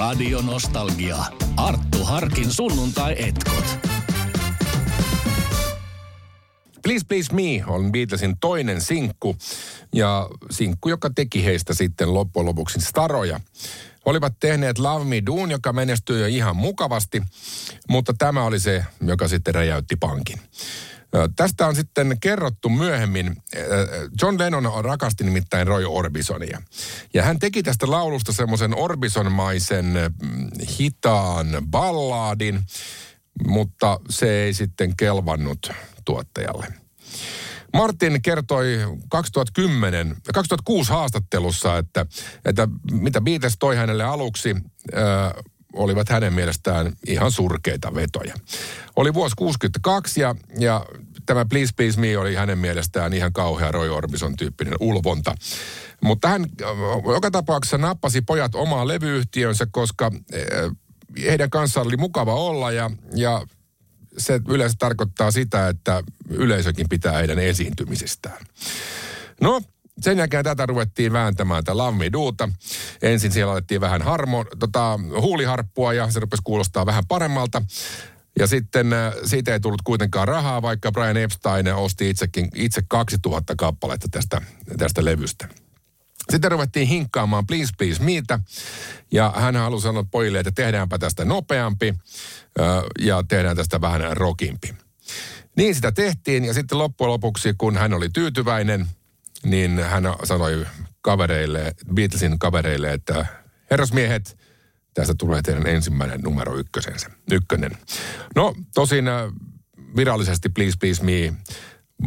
Radio Nostalgia. Arttu Harkin sunnuntai-etkot. Please Please Me on Beatlesin toinen sinkku ja sinkku, joka teki heistä sitten loppujen lopuksi staroja. Olivat tehneet Love Me Doon, joka menestyi jo ihan mukavasti, mutta tämä oli se, joka sitten räjäytti pankin. Tästä on sitten kerrottu myöhemmin. John Lennon rakasti nimittäin Roy Orbisonia. Ja hän teki tästä laulusta semmoisen Orbison-maisen hitaan ballaadin, mutta se ei sitten kelvannut tuottajalle. Martin kertoi 2010, 2006 haastattelussa, että, että mitä Beatles toi hänelle aluksi, äh, olivat hänen mielestään ihan surkeita vetoja. Oli vuosi 62 ja, ja tämä Please Please Me oli hänen mielestään ihan kauhea Roy Orbison tyyppinen ulvonta. Mutta hän joka tapauksessa nappasi pojat omaan levyyhtiönsä, koska heidän kanssaan oli mukava olla ja, ja se yleensä tarkoittaa sitä, että yleisökin pitää heidän esiintymisestään. No, sen jälkeen tätä ruvettiin vääntämään tätä lammiduuta. Ensin siellä alettiin vähän harmo, tota, huuliharppua ja se rupesi kuulostaa vähän paremmalta. Ja sitten äh, siitä ei tullut kuitenkaan rahaa, vaikka Brian Epstein osti itsekin, itse 2000 kappaletta tästä, tästä levystä. Sitten ruvettiin hinkkaamaan Please Please Meitä. Ja hän halusi sanoa pojille, että tehdäänpä tästä nopeampi ö, ja tehdään tästä vähän rockimpi. Niin sitä tehtiin ja sitten loppujen lopuksi, kun hän oli tyytyväinen, niin hän sanoi kavereille, Beatlesin kavereille, että herrasmiehet, tästä tulee teidän ensimmäinen numero ykkösensä, ykkönen. No tosin ö, virallisesti Please Please Me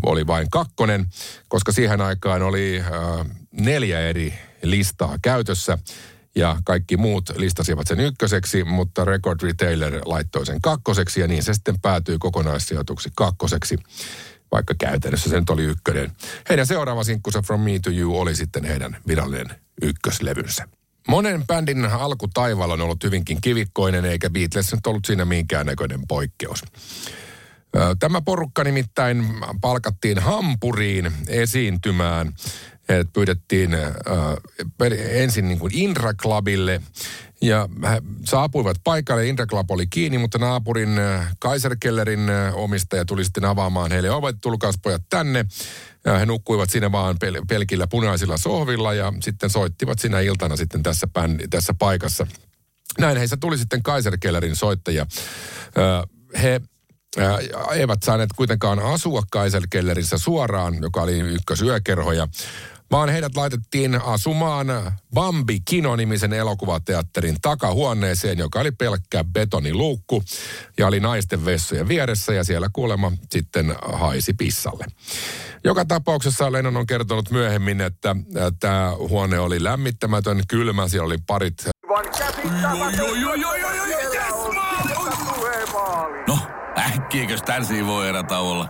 oli vain kakkonen, koska siihen aikaan oli äh, neljä eri listaa käytössä ja kaikki muut listasivat sen ykköseksi, mutta Record Retailer laittoi sen kakkoseksi ja niin se sitten päätyi kokonaissijoituksi kakkoseksi, vaikka käytännössä se nyt oli ykkönen. Heidän seuraava sinkkunsa From Me to You oli sitten heidän virallinen ykköslevynsä. Monen bändin alkutaival on ollut hyvinkin kivikkoinen, eikä Beatles nyt ollut siinä minkäännäköinen poikkeus. Tämä porukka nimittäin palkattiin Hampuriin esiintymään. Heidät pyydettiin äh, ensin niin kuin Indra Clubille ja he saapuivat paikalle. Indra Club oli kiinni, mutta naapurin äh, Kaiserkellerin äh, omistaja tuli sitten avaamaan heille ovet. Tulkaas pojat tänne. Ja he nukkuivat siinä vaan pel- pelkillä punaisilla sohvilla ja sitten soittivat siinä iltana sitten tässä, bändi, tässä paikassa. Näin heistä tuli sitten Kaiserkellerin soittajia. Ö, he Ää, eivät saaneet kuitenkaan asua Kaiserkellerissä suoraan, joka oli ykkösyökerhoja, vaan heidät laitettiin asumaan Bambi Kino-nimisen elokuvateatterin takahuoneeseen, joka oli pelkkä betoniluukku ja oli naisten vessojen vieressä ja siellä kuulemma sitten haisi pissalle. Joka tapauksessa Lennon on kertonut myöhemmin, että tämä huone oli lämmittämätön, kylmä, siellä oli parit No, äkkiäkös tän voi olla?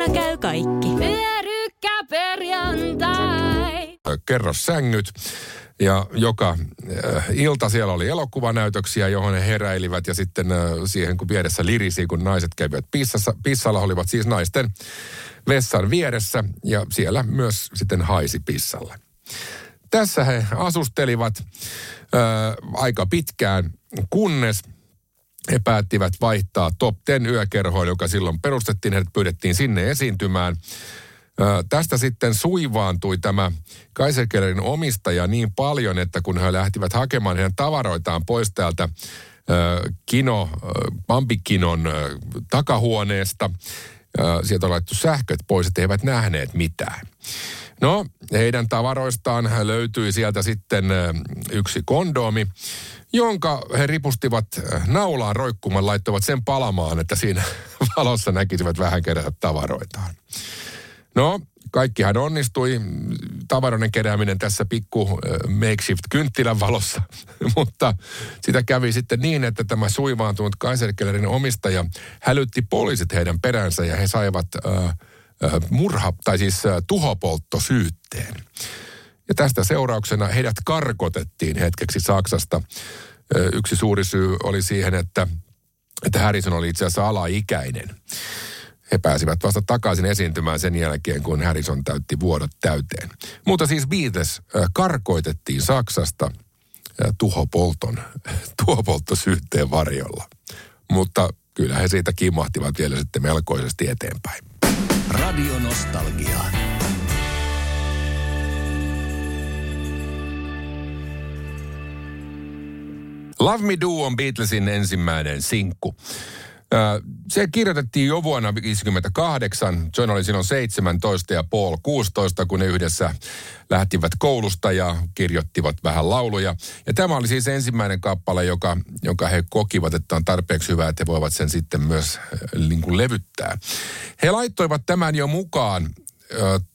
Kotona käy kaikki. Pyörykkäperjantai! kerrossängyt. Ja joka äh, ilta siellä oli elokuvanäytöksiä, johon he heräilivät. Ja sitten äh, siihen kun vieressä lirisi, kun naiset kävivät pissassa, pissalla, olivat siis naisten vessan vieressä. Ja siellä myös sitten haisi pissalle. Tässä he asustelivat äh, aika pitkään, kunnes he päättivät vaihtaa Top 10 yökerhoon, joka silloin perustettiin. Heidät pyydettiin sinne esiintymään. tästä sitten suivaantui tämä Kaiserkellerin omistaja niin paljon, että kun he lähtivät hakemaan heidän tavaroitaan pois täältä kino, Pampikinon takahuoneesta, sieltä on laittu sähköt pois, että he eivät nähneet mitään. No, heidän tavaroistaan löytyi sieltä sitten yksi kondoomi, jonka he ripustivat naulaan roikkuman, laittoivat sen palamaan, että siinä valossa näkisivät vähän kerätä tavaroitaan. No, kaikkihan onnistui. Tavaroiden kerääminen tässä pikku makeshift kynttilän valossa, mutta sitä kävi sitten niin, että tämä suivaantunut Kaiserkellerin omistaja hälytti poliisit heidän peränsä ja he saivat äh, murha, tai siis tuhopolttosyytteen. Ja tästä seurauksena heidät karkotettiin hetkeksi Saksasta. Yksi suuri syy oli siihen, että, että Harrison oli itse asiassa alaikäinen. He pääsivät vasta takaisin esiintymään sen jälkeen, kun Harrison täytti vuodot täyteen. Mutta siis Beatles karkoitettiin Saksasta tuhopolton, tuhopolttosyytteen varjolla. Mutta kyllä he siitä kimahtivat vielä sitten melkoisesti eteenpäin. Radio Nostalgia. Love Me Do on Beatlesin ensimmäinen sinkku. Se kirjoitettiin jo vuonna 1958. John oli silloin 17 ja Paul 16, kun ne yhdessä lähtivät koulusta ja kirjoittivat vähän lauluja. Ja tämä oli siis ensimmäinen kappale, joka, joka he kokivat, että on tarpeeksi hyvä, että he voivat sen sitten myös niin kuin levyttää. He laittoivat tämän jo mukaan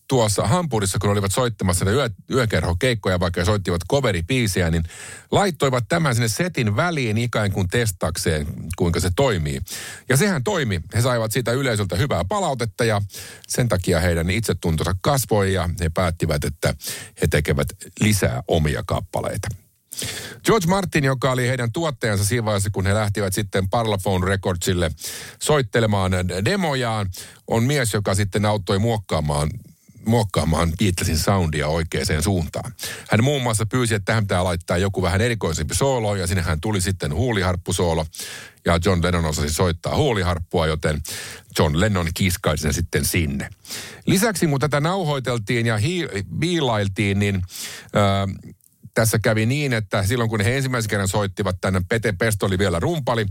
tuossa Hampurissa, kun olivat soittamassa yö, yökerhokeikkoja, vaikka soittivat coveripiisiä, niin laittoivat tämän sinne setin väliin ikään kuin testakseen, kuinka se toimii. Ja sehän toimi. He saivat siitä yleisöltä hyvää palautetta ja sen takia heidän itsetuntonsa kasvoi ja he päättivät, että he tekevät lisää omia kappaleita. George Martin, joka oli heidän tuottajansa siinä vaiheessa, kun he lähtivät sitten Parlophone Recordsille soittelemaan demojaan, on mies, joka sitten auttoi muokkaamaan muokkaamaan Beatlesin soundia oikeaan suuntaan. Hän muun muassa pyysi, että tähän pitää laittaa joku vähän erikoisempi soolo, ja sinne hän tuli sitten huuliharppusoolo, ja John Lennon osasi soittaa huuliharppua, joten John Lennon kiskaisi sen sitten sinne. Lisäksi, kun tätä nauhoiteltiin ja biilailtiin, niin äh, tässä kävi niin, että silloin kun he ensimmäisen kerran soittivat tänne, Pete Pesto oli vielä rumpali,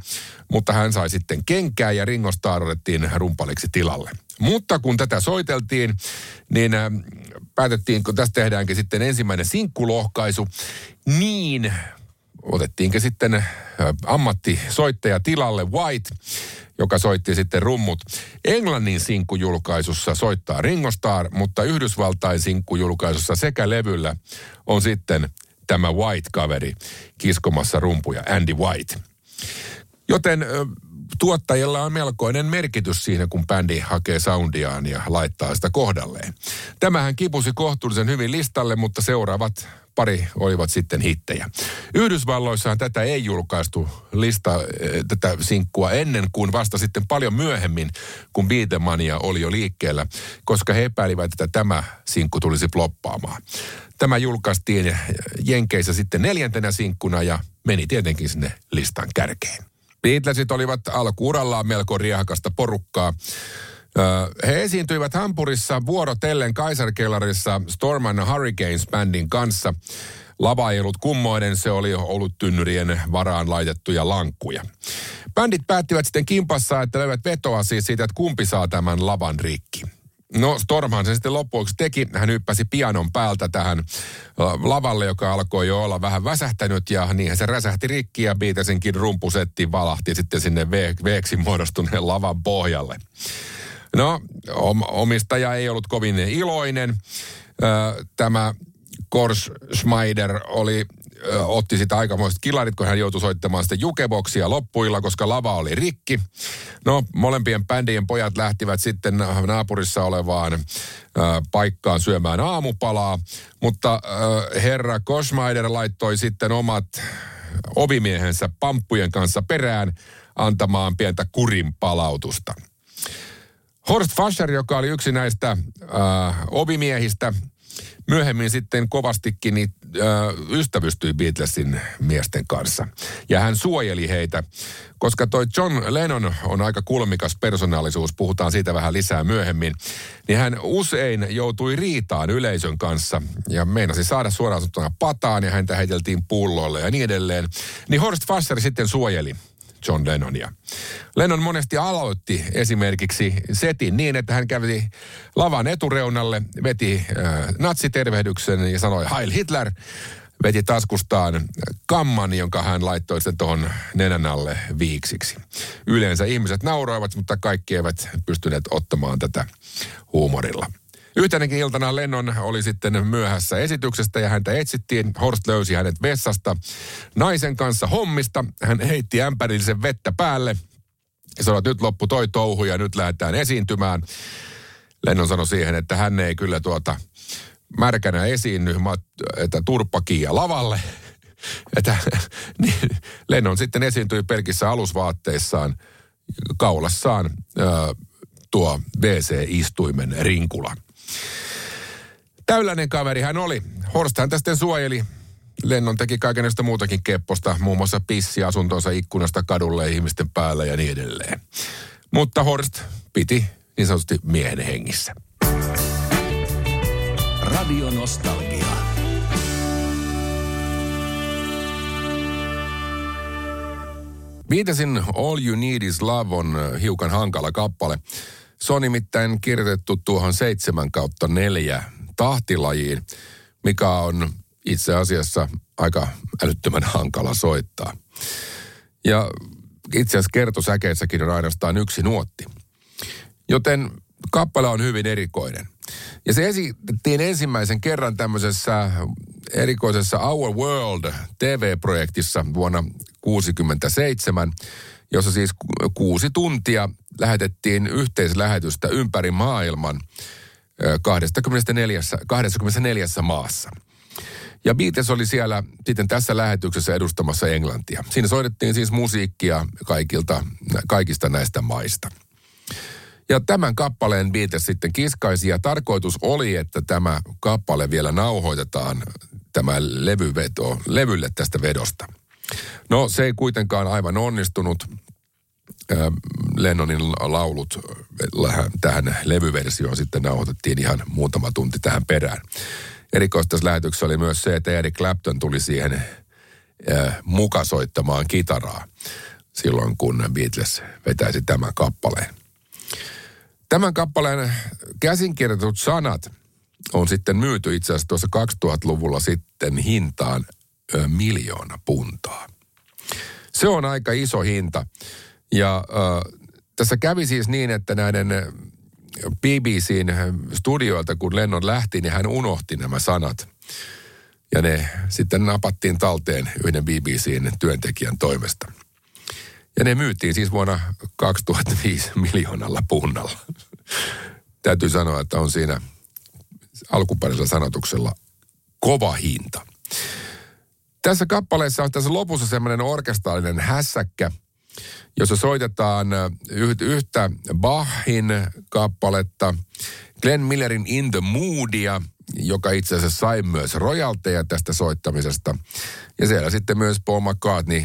mutta hän sai sitten kenkää ja Ringo Starr otettiin rumpaliksi tilalle. Mutta kun tätä soiteltiin, niin äh, päätettiin, kun tästä tehdäänkin sitten ensimmäinen sinkkulohkaisu, niin otettiinkin sitten äh, ammattisoittaja tilalle White, joka soitti sitten rummut. Englannin sinkkujulkaisussa soittaa Ringo Starr, mutta Yhdysvaltain sinkkujulkaisussa sekä levyllä on sitten tämä White-kaveri kiskomassa rumpuja, Andy White. Joten tuottajilla on melkoinen merkitys siinä, kun bändi hakee soundiaan ja laittaa sitä kohdalleen. Tämähän kipusi kohtuullisen hyvin listalle, mutta seuraavat pari olivat sitten hittejä. Yhdysvalloissahan tätä ei julkaistu lista, tätä sinkkua ennen kuin vasta sitten paljon myöhemmin, kun Beatlemania oli jo liikkeellä, koska he epäilivät, että tämä sinkku tulisi ploppaamaan. Tämä julkaistiin Jenkeissä sitten neljäntenä sinkkuna ja meni tietenkin sinne listan kärkeen. Beatlesit olivat alkuurallaan melko riehakasta porukkaa. He esiintyivät Hampurissa vuorotellen Kaiserkellarissa Storm and Hurricanes bandin kanssa. Lava ei ollut kummoinen, se oli ollut tynnyrien varaan laitettuja lankkuja. Bändit päättivät sitten kimpassa, että löivät vetoa siis siitä, että kumpi saa tämän lavan rikki. No Stormhan se sitten loppuksi teki. Hän hyppäsi pianon päältä tähän lavalle, joka alkoi jo olla vähän väsähtänyt ja niinhän se räsähti rikki ja Beatlesinkin rumpusetti valahti sitten sinne veeksi muodostuneen lavan pohjalle. No, omistaja ei ollut kovin iloinen. Tämä Kors Schmeider oli otti sitä aikamoiset kilarit, kun hän joutui soittamaan sitä jukeboksia loppuilla, koska lava oli rikki. No, molempien bändien pojat lähtivät sitten naapurissa olevaan äh, paikkaan syömään aamupalaa, mutta äh, herra Kosmaider laittoi sitten omat ovimiehensä pamppujen kanssa perään antamaan pientä kurin palautusta. Horst Fascher, joka oli yksi näistä äh, ovimiehistä, myöhemmin sitten kovastikin niin, äh, ystävystyi Beatlesin miesten kanssa. Ja hän suojeli heitä, koska toi John Lennon on aika kulmikas persoonallisuus, puhutaan siitä vähän lisää myöhemmin, niin hän usein joutui riitaan yleisön kanssa ja meinasi saada suoraan sanottuna pataan ja häntä heiteltiin pullolle ja niin edelleen. Niin Horst Fasser sitten suojeli John Lennonia. Lennon monesti aloitti esimerkiksi setin niin, että hän kävi lavan etureunalle, veti äh, natsitervehdyksen ja sanoi Heil Hitler, veti taskustaan kamman, jonka hän laittoi sitten tuohon nenän alle viiksiksi. Yleensä ihmiset nauroivat, mutta kaikki eivät pystyneet ottamaan tätä huumorilla. Yhtenäkin iltana Lennon oli sitten myöhässä esityksestä ja häntä etsittiin. Horst löysi hänet vessasta naisen kanssa hommista. Hän heitti ämpärillisen vettä päälle ja sanoi, että nyt loppu toi touhu ja nyt lähdetään esiintymään. Lennon sanoi siihen, että hän ei kyllä tuota märkänä esiinny, että turppakia lavalle. Että, niin Lennon sitten esiintyi pelkissä alusvaatteissaan, kaulassaan tuo WC-istuimen rinkula. Täyläinen kaveri hän oli. Horst hän tästä suojeli. Lennon teki kaikenlaista muutakin kepposta, muun muassa pissi asuntonsa ikkunasta kadulle ihmisten päällä ja niin edelleen. Mutta Horst piti niin sanotusti miehen hengissä. Radio Nostalgia. Viitasin All You Need Is Love on hiukan hankala kappale. Se on nimittäin kirjoitettu tuohon 7 kautta 4 tahtilajiin, mikä on itse asiassa aika älyttömän hankala soittaa. Ja itse asiassa kertosäkeissäkin on ainoastaan yksi nuotti. Joten kappale on hyvin erikoinen. Ja se esitettiin ensimmäisen kerran tämmöisessä erikoisessa Our World TV-projektissa vuonna 1967, jossa siis kuusi tuntia lähetettiin yhteislähetystä ympäri maailman 24, 24 maassa. Ja Beatles oli siellä sitten tässä lähetyksessä edustamassa Englantia. Siinä soitettiin siis musiikkia kaikilta, kaikista näistä maista. Ja tämän kappaleen Beatles sitten kiskaisi ja tarkoitus oli, että tämä kappale vielä nauhoitetaan tämä levyveto, levylle tästä vedosta. No se ei kuitenkaan aivan onnistunut. Lennonin laulut tähän levyversioon sitten nauhoitettiin ihan muutama tunti tähän perään. Erikoista lähetyksessä oli myös se, että Eric Clapton tuli siihen mukasoittamaan kitaraa silloin, kun Beatles vetäisi tämän kappaleen. Tämän kappaleen käsinkirjoitut sanat on sitten myyty itse asiassa tuossa 2000-luvulla sitten hintaan miljoona puntaa. Se on aika iso hinta. Ja ö, tässä kävi siis niin, että näiden BBCn studioilta, kun Lennon lähti, niin hän unohti nämä sanat. Ja ne sitten napattiin talteen yhden BBCn työntekijän toimesta. Ja ne myytiin siis vuonna 2005 miljoonalla punnalla. Täytyy sanoa, että on siinä alkuperäisellä sanotuksella kova hinta. Tässä kappaleessa on tässä lopussa semmoinen orkestaalinen hässäkkä, jossa soitetaan yhtä Bachin kappaletta, Glenn Millerin In the Moodia, joka itse asiassa sai myös rojalteja tästä soittamisesta. Ja siellä sitten myös Paul McCartney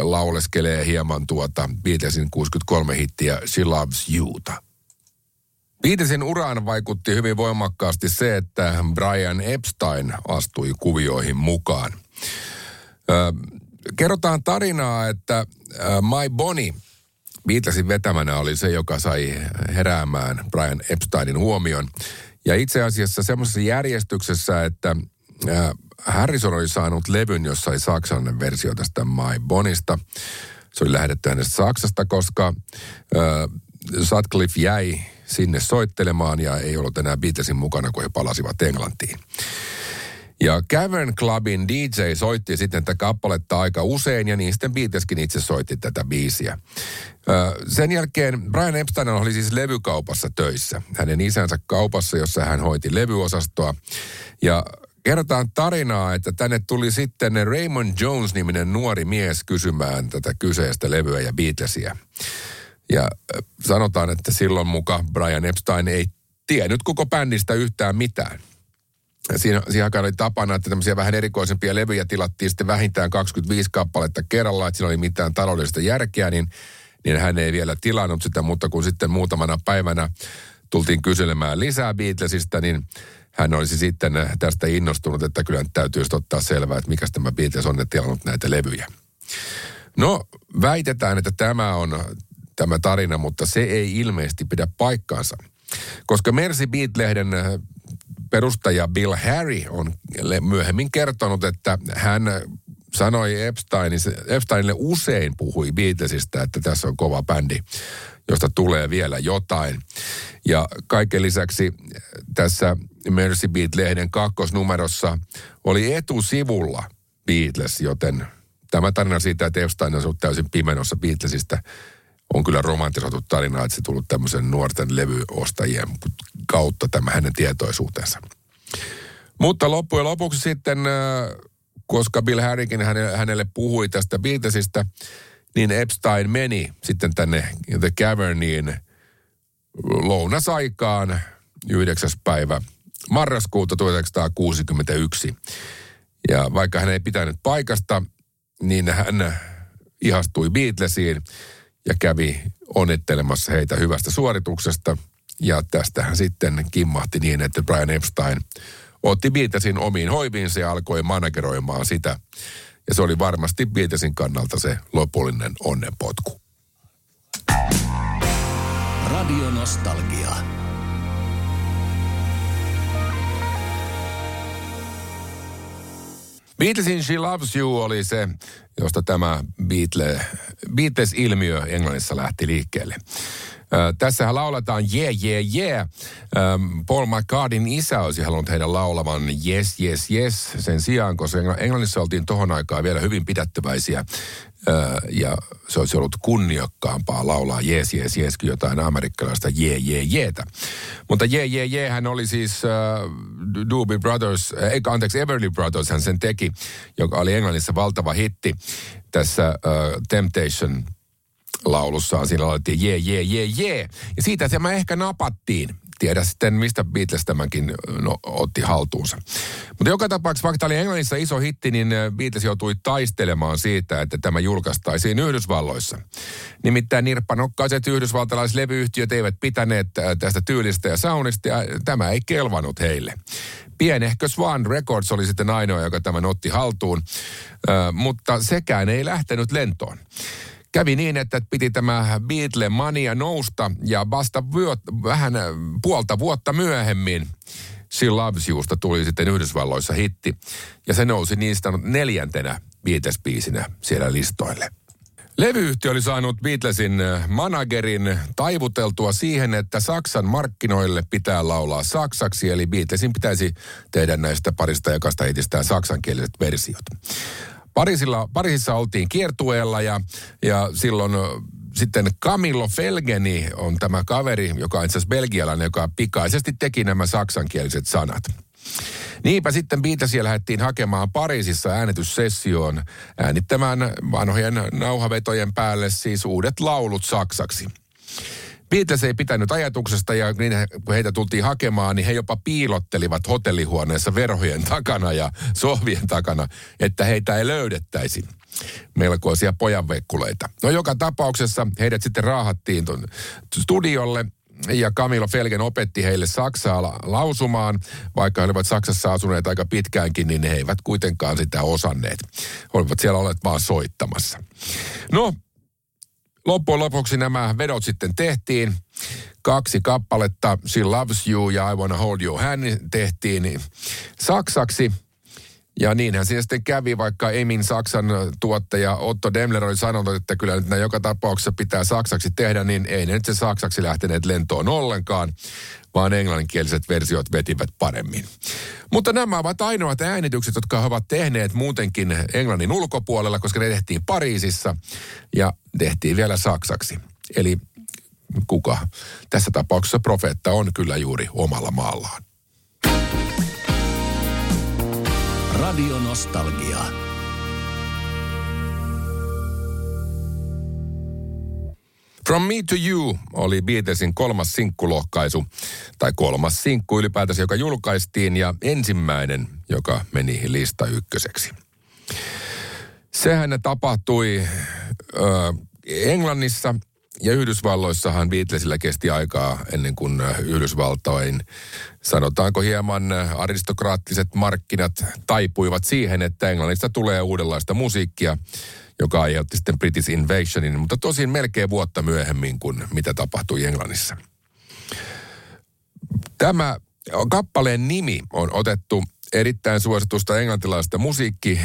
lauleskelee hieman tuota Beatlesin 63 hittiä She Loves Youta. Beatlesin uraan vaikutti hyvin voimakkaasti se, että Brian Epstein astui kuvioihin mukaan. Ö, kerrotaan tarinaa, että My Bonnie Beatlesin vetämänä oli se, joka sai heräämään Brian Epsteinin huomion. Ja itse asiassa semmoisessa järjestyksessä, että Harrison oli saanut levyn, jossa oli saksalainen versio tästä My Bonista. Se oli lähetetty hänestä Saksasta, koska äh, Sutcliffe jäi sinne soittelemaan ja ei ollut enää Beatlesin mukana, kun he palasivat Englantiin. Ja Cavern Clubin DJ soitti sitten tätä kappaletta aika usein ja niin sitten Beatleskin itse soitti tätä biisiä. Sen jälkeen Brian Epstein oli siis levykaupassa töissä. Hänen isänsä kaupassa, jossa hän hoiti levyosastoa. Ja kerrotaan tarinaa, että tänne tuli sitten Raymond Jones-niminen nuori mies kysymään tätä kyseistä levyä ja Beatlesia. Ja sanotaan, että silloin muka Brian Epstein ei tiennyt koko bändistä yhtään mitään. Siinä, siihen aikaan oli tapana, että tämmöisiä vähän erikoisempia levyjä tilattiin sitten vähintään 25 kappaletta kerralla, että siinä oli mitään taloudellista järkeä, niin, niin hän ei vielä tilannut sitä, mutta kun sitten muutamana päivänä tultiin kyselemään lisää Beatlesista, niin hän olisi sitten tästä innostunut, että kyllä täytyy ottaa selvää, että mikä tämä Beatles on tilannut näitä levyjä. No, väitetään, että tämä on tämä tarina, mutta se ei ilmeisesti pidä paikkaansa. Koska Mercy Beat-lehden perustaja Bill Harry on myöhemmin kertonut, että hän sanoi Epsteinille usein puhui Beatlesista, että tässä on kova bändi, josta tulee vielä jotain. Ja kaiken lisäksi tässä Mercy Beat-lehden kakkosnumerossa oli etusivulla Beatles, joten tämä tarina siitä, että Epstein on ollut täysin pimenossa Beatlesista, on kyllä romantisoitu tarina, että se tullut tämmöisen nuorten levyostajien kautta tämä hänen tietoisuutensa. Mutta loppujen lopuksi sitten, äh, koska Bill Harrikin hänelle puhui tästä Beatlesista, niin Epstein meni sitten tänne The Caverniin lounasaikaan 9. päivä marraskuuta 1961. Ja vaikka hän ei pitänyt paikasta, niin hän ihastui Beatlesiin ja kävi onnittelemassa heitä hyvästä suorituksesta. Ja tästähän sitten kimmahti niin, että Brian Epstein otti Beatlesin omiin hoiviinsa ja alkoi manageroimaan sitä. Ja se oli varmasti Beatlesin kannalta se lopullinen onnenpotku. Radio Nostalgia. Beatlesin She Loves You oli se, josta tämä Beatle, Beatles-ilmiö Englannissa lähti liikkeelle. Äh, tässähän lauletaan yeah, yeah, yeah. Ähm, Paul McCartin isä olisi halunnut heidän laulavan yes, yes, yes sen sijaan, koska Englannissa oltiin tohon aikaan vielä hyvin pidättyväisiä ja se olisi ollut kunniakkaampaa laulaa jees, jees, jees, jotain amerikkalaista jee, jee, jeetä. Mutta jee, jee, jee, hän oli siis uh, Doobie Brothers, äh, anteeksi, Everly Brothers hän sen teki, joka oli Englannissa valtava hitti tässä uh, Temptation laulussaan. Siinä laulettiin jee, jee, jee, jee. Ja siitä se mä ehkä napattiin tiedä sitten, mistä Beatles tämänkin no, otti haltuunsa. Mutta joka tapauksessa, vaikka tämä oli Englannissa iso hitti, niin Beatles joutui taistelemaan siitä, että tämä julkaistaisiin Yhdysvalloissa. Nimittäin nirppanokkaiset yhdysvaltalaiset levyyhtiöt eivät pitäneet tästä tyylistä ja saunista, ja tämä ei kelvanut heille. Pienehkö Swan Records oli sitten ainoa, joka tämän otti haltuun, mutta sekään ei lähtenyt lentoon kävi niin, että piti tämä Beatle mania nousta ja vasta vyöt, vähän puolta vuotta myöhemmin She Loves Yousta tuli sitten Yhdysvalloissa hitti ja se nousi niistä neljäntenä Beatles-biisinä siellä listoille. Levyyhtiö oli saanut Beatlesin managerin taivuteltua siihen, että Saksan markkinoille pitää laulaa saksaksi, eli Beatlesin pitäisi tehdä näistä parista jakasta hitistään saksankieliset versiot. Parisilla, Pariisissa oltiin kiertueella ja, ja silloin sitten Camillo Felgeni on tämä kaveri, joka on itse asiassa belgialainen, joka pikaisesti teki nämä saksankieliset sanat. Niinpä sitten Beatlesia lähdettiin hakemaan Pariisissa äänityssessioon äänittämään vanhojen nauhavetojen päälle siis uudet laulut saksaksi. Beatles ei pitänyt ajatuksesta ja niin kun heitä tultiin hakemaan, niin he jopa piilottelivat hotellihuoneessa verhojen takana ja sohvien takana, että heitä ei löydettäisi melkoisia pojanvekkuleita. No joka tapauksessa heidät sitten raahattiin tuon studiolle ja Camilo Felgen opetti heille Saksaa lausumaan. Vaikka he olivat Saksassa asuneet aika pitkäänkin, niin he eivät kuitenkaan sitä osanneet. He olivat siellä olleet vaan soittamassa. No, loppujen lopuksi nämä vedot sitten tehtiin. Kaksi kappaletta, She Loves You ja I Wanna Hold Your Hand tehtiin saksaksi. Ja niinhän siinä sitten kävi, vaikka Emin Saksan tuottaja Otto Demler oli sanonut, että kyllä nyt joka tapauksessa pitää saksaksi tehdä, niin ei ne nyt se saksaksi lähteneet lentoon ollenkaan, vaan englanninkieliset versiot vetivät paremmin. Mutta nämä ovat ainoat äänitykset, jotka he ovat tehneet muutenkin Englannin ulkopuolella, koska ne tehtiin Pariisissa ja tehtiin vielä saksaksi. Eli kuka tässä tapauksessa profeetta on kyllä juuri omalla maallaan. Radio Nostalgia. From Me to You oli Beatlesin kolmas sinkkulohkaisu, tai kolmas sinkku ylipäätänsä, joka julkaistiin, ja ensimmäinen, joka meni lista ykköseksi. Sehän tapahtui ö, Englannissa ja Yhdysvalloissahan Beatlesillä kesti aikaa ennen kuin Yhdysvaltoin, sanotaanko hieman aristokraattiset markkinat taipuivat siihen, että Englannista tulee uudenlaista musiikkia, joka aiheutti sitten British Invasionin, mutta tosin melkein vuotta myöhemmin kuin mitä tapahtui Englannissa. Tämä kappaleen nimi on otettu erittäin suositusta englantilaista musiikki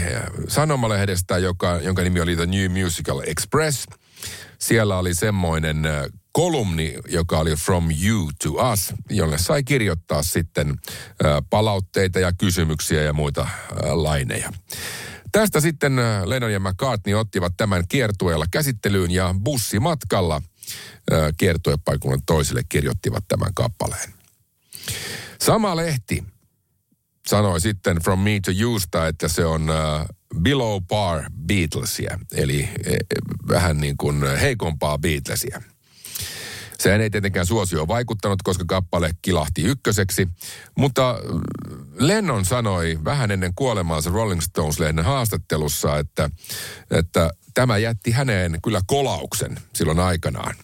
sanomalehdestä, joka, jonka nimi oli The New Musical Express. Siellä oli semmoinen kolumni, joka oli From You to Us, jolle sai kirjoittaa sitten palautteita ja kysymyksiä ja muita laineja. Tästä sitten Lennon ja McCartney ottivat tämän kiertueella käsittelyyn ja bussimatkalla kiertuepaikalle toiselle kirjoittivat tämän kappaleen. Sama lehti sanoi sitten From Me to Yousta, että se on below par Beatlesia, eli e, vähän niin kuin heikompaa Beatlesia. Sehän ei tietenkään suosio vaikuttanut, koska kappale kilahti ykköseksi, mutta Lennon sanoi vähän ennen kuolemaansa Rolling Stones-lehden haastattelussa, että, että tämä jätti häneen kyllä kolauksen silloin aikanaan.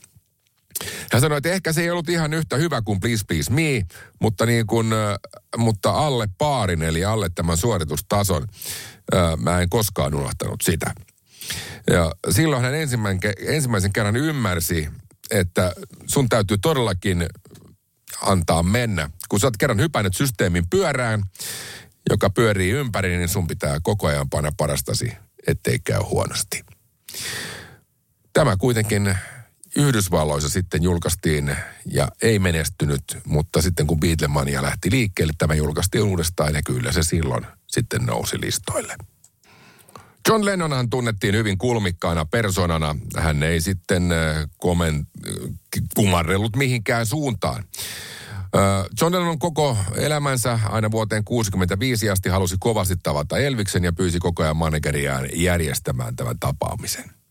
Hän sanoi, että ehkä se ei ollut ihan yhtä hyvä kuin Please Please Me, mutta, niin kuin, mutta alle paarin, eli alle tämän suoritustason. Mä en koskaan unohtanut sitä. Ja silloin hän ensimmäisen, ensimmäisen kerran ymmärsi, että sun täytyy todellakin antaa mennä. Kun sä oot kerran hypännyt systeemin pyörään, joka pyörii ympäri, niin sun pitää koko ajan panna parastasi, ettei käy huonosti. Tämä kuitenkin Yhdysvalloissa sitten julkaistiin ja ei menestynyt, mutta sitten kun Beatlemania lähti liikkeelle, tämä julkaistiin uudestaan ja kyllä se silloin sitten nousi listoille. John Lennonhan tunnettiin hyvin kulmikkaana persoonana. Hän ei sitten äh, komen, kumarrellut mihinkään suuntaan. Äh, John Lennon koko elämänsä aina vuoteen 65 asti halusi kovasti tavata Elviksen ja pyysi koko ajan manageriaan järjestämään tämän tapaamisen.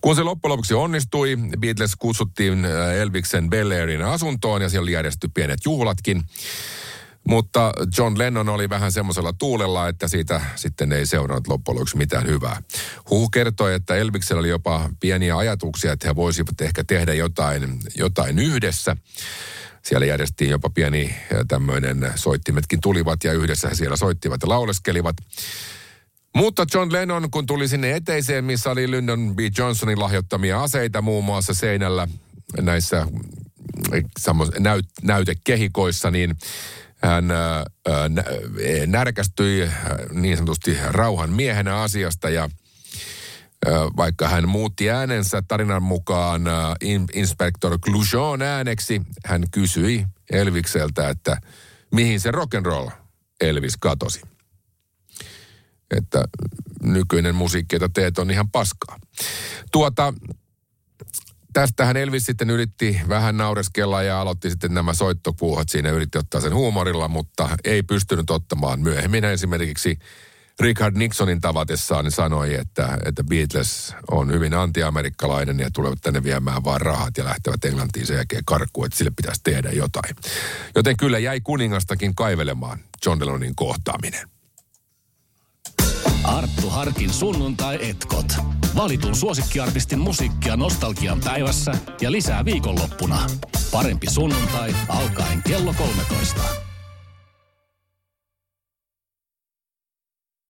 Kun se loppujen lopuksi onnistui, Beatles kutsuttiin äh, Elviksen Bel asuntoon ja siellä järjestyi pienet juhlatkin. Mutta John Lennon oli vähän semmoisella tuulella, että siitä sitten ei seurannut loppujen lopuksi mitään hyvää. Huhu kertoi, että Elviksellä oli jopa pieniä ajatuksia, että he voisivat ehkä tehdä jotain, jotain yhdessä. Siellä järjestiin jopa pieni äh, tämmöinen, soittimetkin tulivat ja yhdessä he siellä soittivat ja lauleskelivat. Mutta John Lennon, kun tuli sinne eteiseen, missä oli Lyndon B. Johnsonin lahjoittamia aseita muun muassa seinällä näissä näyt, näytekehikoissa, niin hän ää, nä, närkästyi niin sanotusti rauhan miehenä asiasta ja ää, vaikka hän muutti äänensä tarinan mukaan ää, in, inspektor Glujon ääneksi, hän kysyi Elvikseltä, että mihin se rock'n'roll Elvis katosi että nykyinen musiikki, jota teet, on ihan paskaa. Tuota, tästähän Elvis sitten yritti vähän naureskella ja aloitti sitten nämä soittopuuhat siinä, yritti ottaa sen huumorilla, mutta ei pystynyt ottamaan. Myöhemmin esimerkiksi Richard Nixonin tavatessaan niin sanoi, että, että Beatles on hyvin antiamerikkalainen ja tulevat tänne viemään vaan rahat ja lähtevät Englantiin sen jälkeen karkuun, että sille pitäisi tehdä jotain. Joten kyllä jäi kuningastakin kaivelemaan John Lennonin kohtaaminen. Arttu Harkin sunnuntai-etkot. Valitun suosikkiartistin musiikkia nostalgian päivässä ja lisää viikonloppuna. Parempi sunnuntai alkaen kello 13.